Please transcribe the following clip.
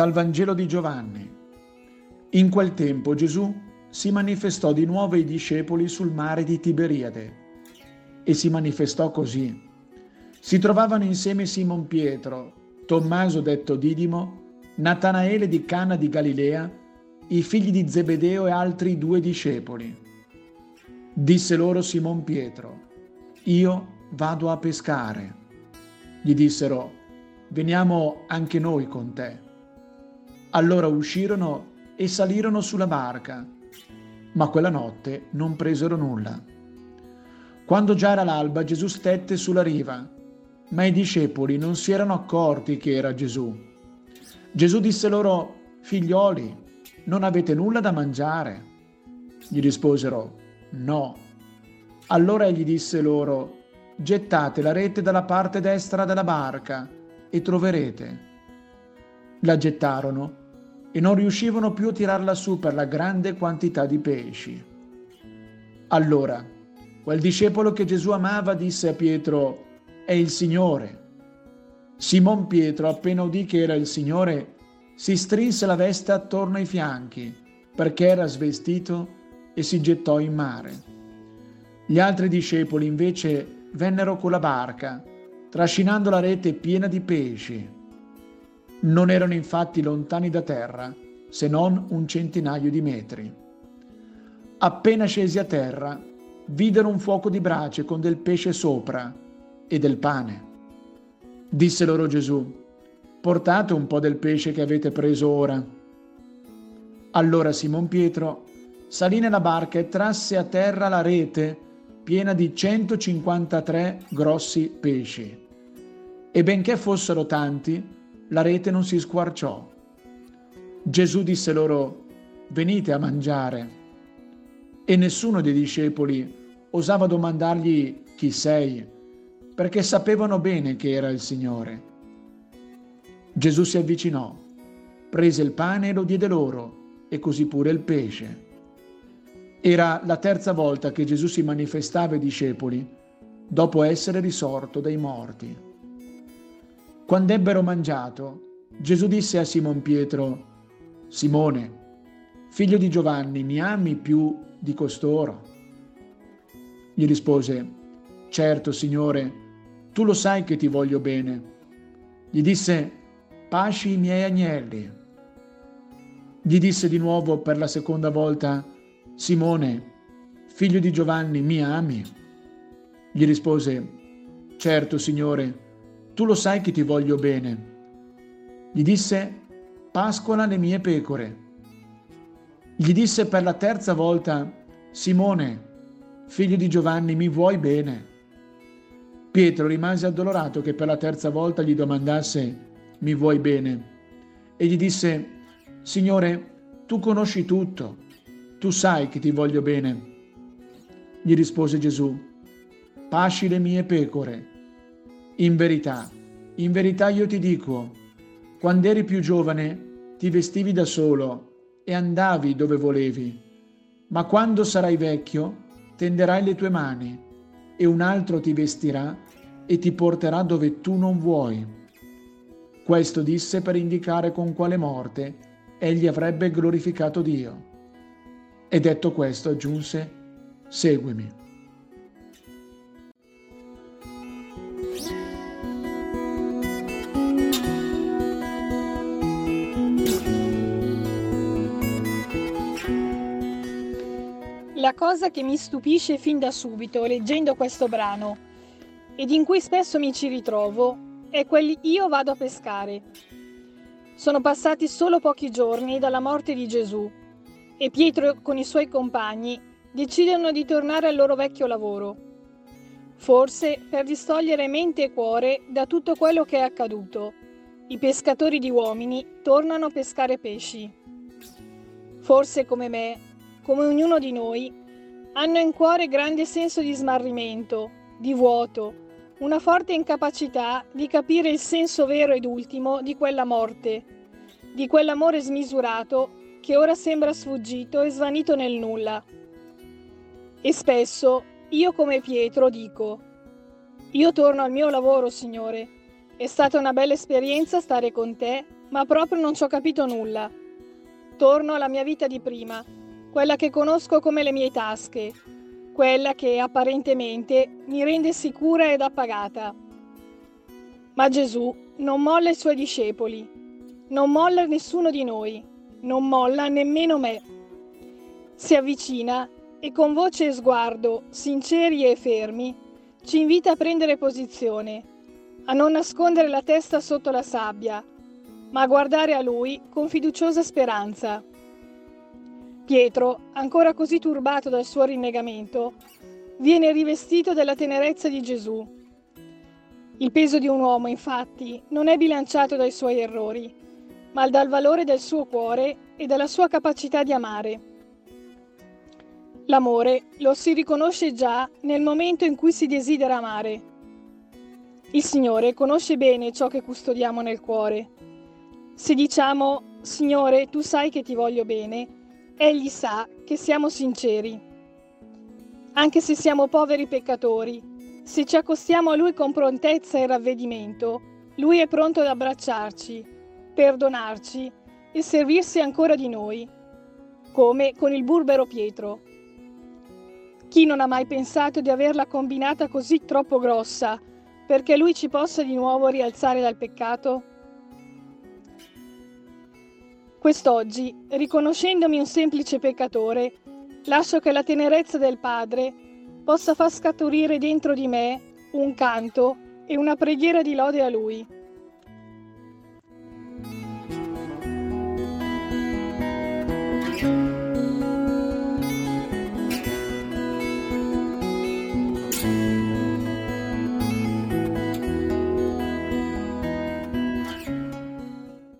Dal Vangelo di Giovanni. In quel tempo Gesù si manifestò di nuovo ai discepoli sul mare di Tiberiade e si manifestò così. Si trovavano insieme Simon Pietro, Tommaso detto Didimo, Natanaele di Cana di Galilea, i figli di Zebedeo e altri due discepoli. Disse loro Simon Pietro, io vado a pescare. Gli dissero, veniamo anche noi con te. Allora uscirono e salirono sulla barca, ma quella notte non presero nulla. Quando già era l'alba, Gesù stette sulla riva, ma i discepoli non si erano accorti che era Gesù. Gesù disse loro, figlioli, non avete nulla da mangiare? Gli risposero, no. Allora egli disse loro, gettate la rete dalla parte destra della barca e troverete. La gettarono e non riuscivano più a tirarla su per la grande quantità di pesci. Allora, quel discepolo che Gesù amava disse a Pietro, è il Signore. Simon Pietro, appena udì che era il Signore, si strinse la veste attorno ai fianchi, perché era svestito, e si gettò in mare. Gli altri discepoli invece vennero con la barca, trascinando la rete piena di pesci non erano infatti lontani da terra, se non un centinaio di metri. Appena scesi a terra, videro un fuoco di brace con del pesce sopra e del pane. Disse loro Gesù, portate un po' del pesce che avete preso ora. Allora Simon Pietro salì nella barca e trasse a terra la rete piena di 153 grossi pesci. E benché fossero tanti, la rete non si squarciò. Gesù disse loro, venite a mangiare. E nessuno dei discepoli osava domandargli chi sei, perché sapevano bene che era il Signore. Gesù si avvicinò, prese il pane e lo diede loro, e così pure il pesce. Era la terza volta che Gesù si manifestava ai discepoli, dopo essere risorto dai morti. Quando ebbero mangiato, Gesù disse a Simon Pietro, Simone, figlio di Giovanni, mi ami più di costoro? Gli rispose, certo, Signore, tu lo sai che ti voglio bene. Gli disse, pasci i miei agnelli. Gli disse di nuovo per la seconda volta, Simone, figlio di Giovanni, mi ami? Gli rispose, certo, Signore, tu lo sai che ti voglio bene. Gli disse, pascola le mie pecore. Gli disse per la terza volta, Simone, figlio di Giovanni, mi vuoi bene? Pietro rimase addolorato che per la terza volta gli domandasse, mi vuoi bene? E gli disse, Signore, tu conosci tutto, tu sai che ti voglio bene. Gli rispose Gesù, pasci le mie pecore. In verità, in verità io ti dico, quando eri più giovane ti vestivi da solo e andavi dove volevi, ma quando sarai vecchio tenderai le tue mani e un altro ti vestirà e ti porterà dove tu non vuoi. Questo disse per indicare con quale morte egli avrebbe glorificato Dio. E detto questo aggiunse, seguimi. La cosa che mi stupisce fin da subito leggendo questo brano ed in cui spesso mi ci ritrovo è quel io vado a pescare. Sono passati solo pochi giorni dalla morte di Gesù e Pietro con i suoi compagni decidono di tornare al loro vecchio lavoro, forse per distogliere mente e cuore da tutto quello che è accaduto. I pescatori di uomini tornano a pescare pesci. Forse come me come ognuno di noi, hanno in cuore grande senso di smarrimento, di vuoto, una forte incapacità di capire il senso vero ed ultimo di quella morte, di quell'amore smisurato che ora sembra sfuggito e svanito nel nulla. E spesso io come Pietro dico, io torno al mio lavoro, Signore, è stata una bella esperienza stare con te ma proprio non ci ho capito nulla. Torno alla mia vita di prima, quella che conosco come le mie tasche, quella che apparentemente mi rende sicura ed appagata. Ma Gesù non molla i suoi discepoli, non molla nessuno di noi, non molla nemmeno me. Si avvicina e con voce e sguardo sinceri e fermi ci invita a prendere posizione, a non nascondere la testa sotto la sabbia, ma a guardare a lui con fiduciosa speranza. Pietro, ancora così turbato dal suo rinnegamento, viene rivestito della tenerezza di Gesù. Il peso di un uomo, infatti, non è bilanciato dai suoi errori, ma dal valore del suo cuore e dalla sua capacità di amare. L'amore lo si riconosce già nel momento in cui si desidera amare. Il Signore conosce bene ciò che custodiamo nel cuore. Se diciamo, Signore, tu sai che ti voglio bene, Egli sa che siamo sinceri. Anche se siamo poveri peccatori, se ci accostiamo a Lui con prontezza e ravvedimento, Lui è pronto ad abbracciarci, perdonarci e servirsi ancora di noi, come con il burbero Pietro. Chi non ha mai pensato di averla combinata così troppo grossa perché lui ci possa di nuovo rialzare dal peccato? Quest'oggi, riconoscendomi un semplice peccatore, lascio che la tenerezza del Padre possa far scaturire dentro di me un canto e una preghiera di lode a Lui.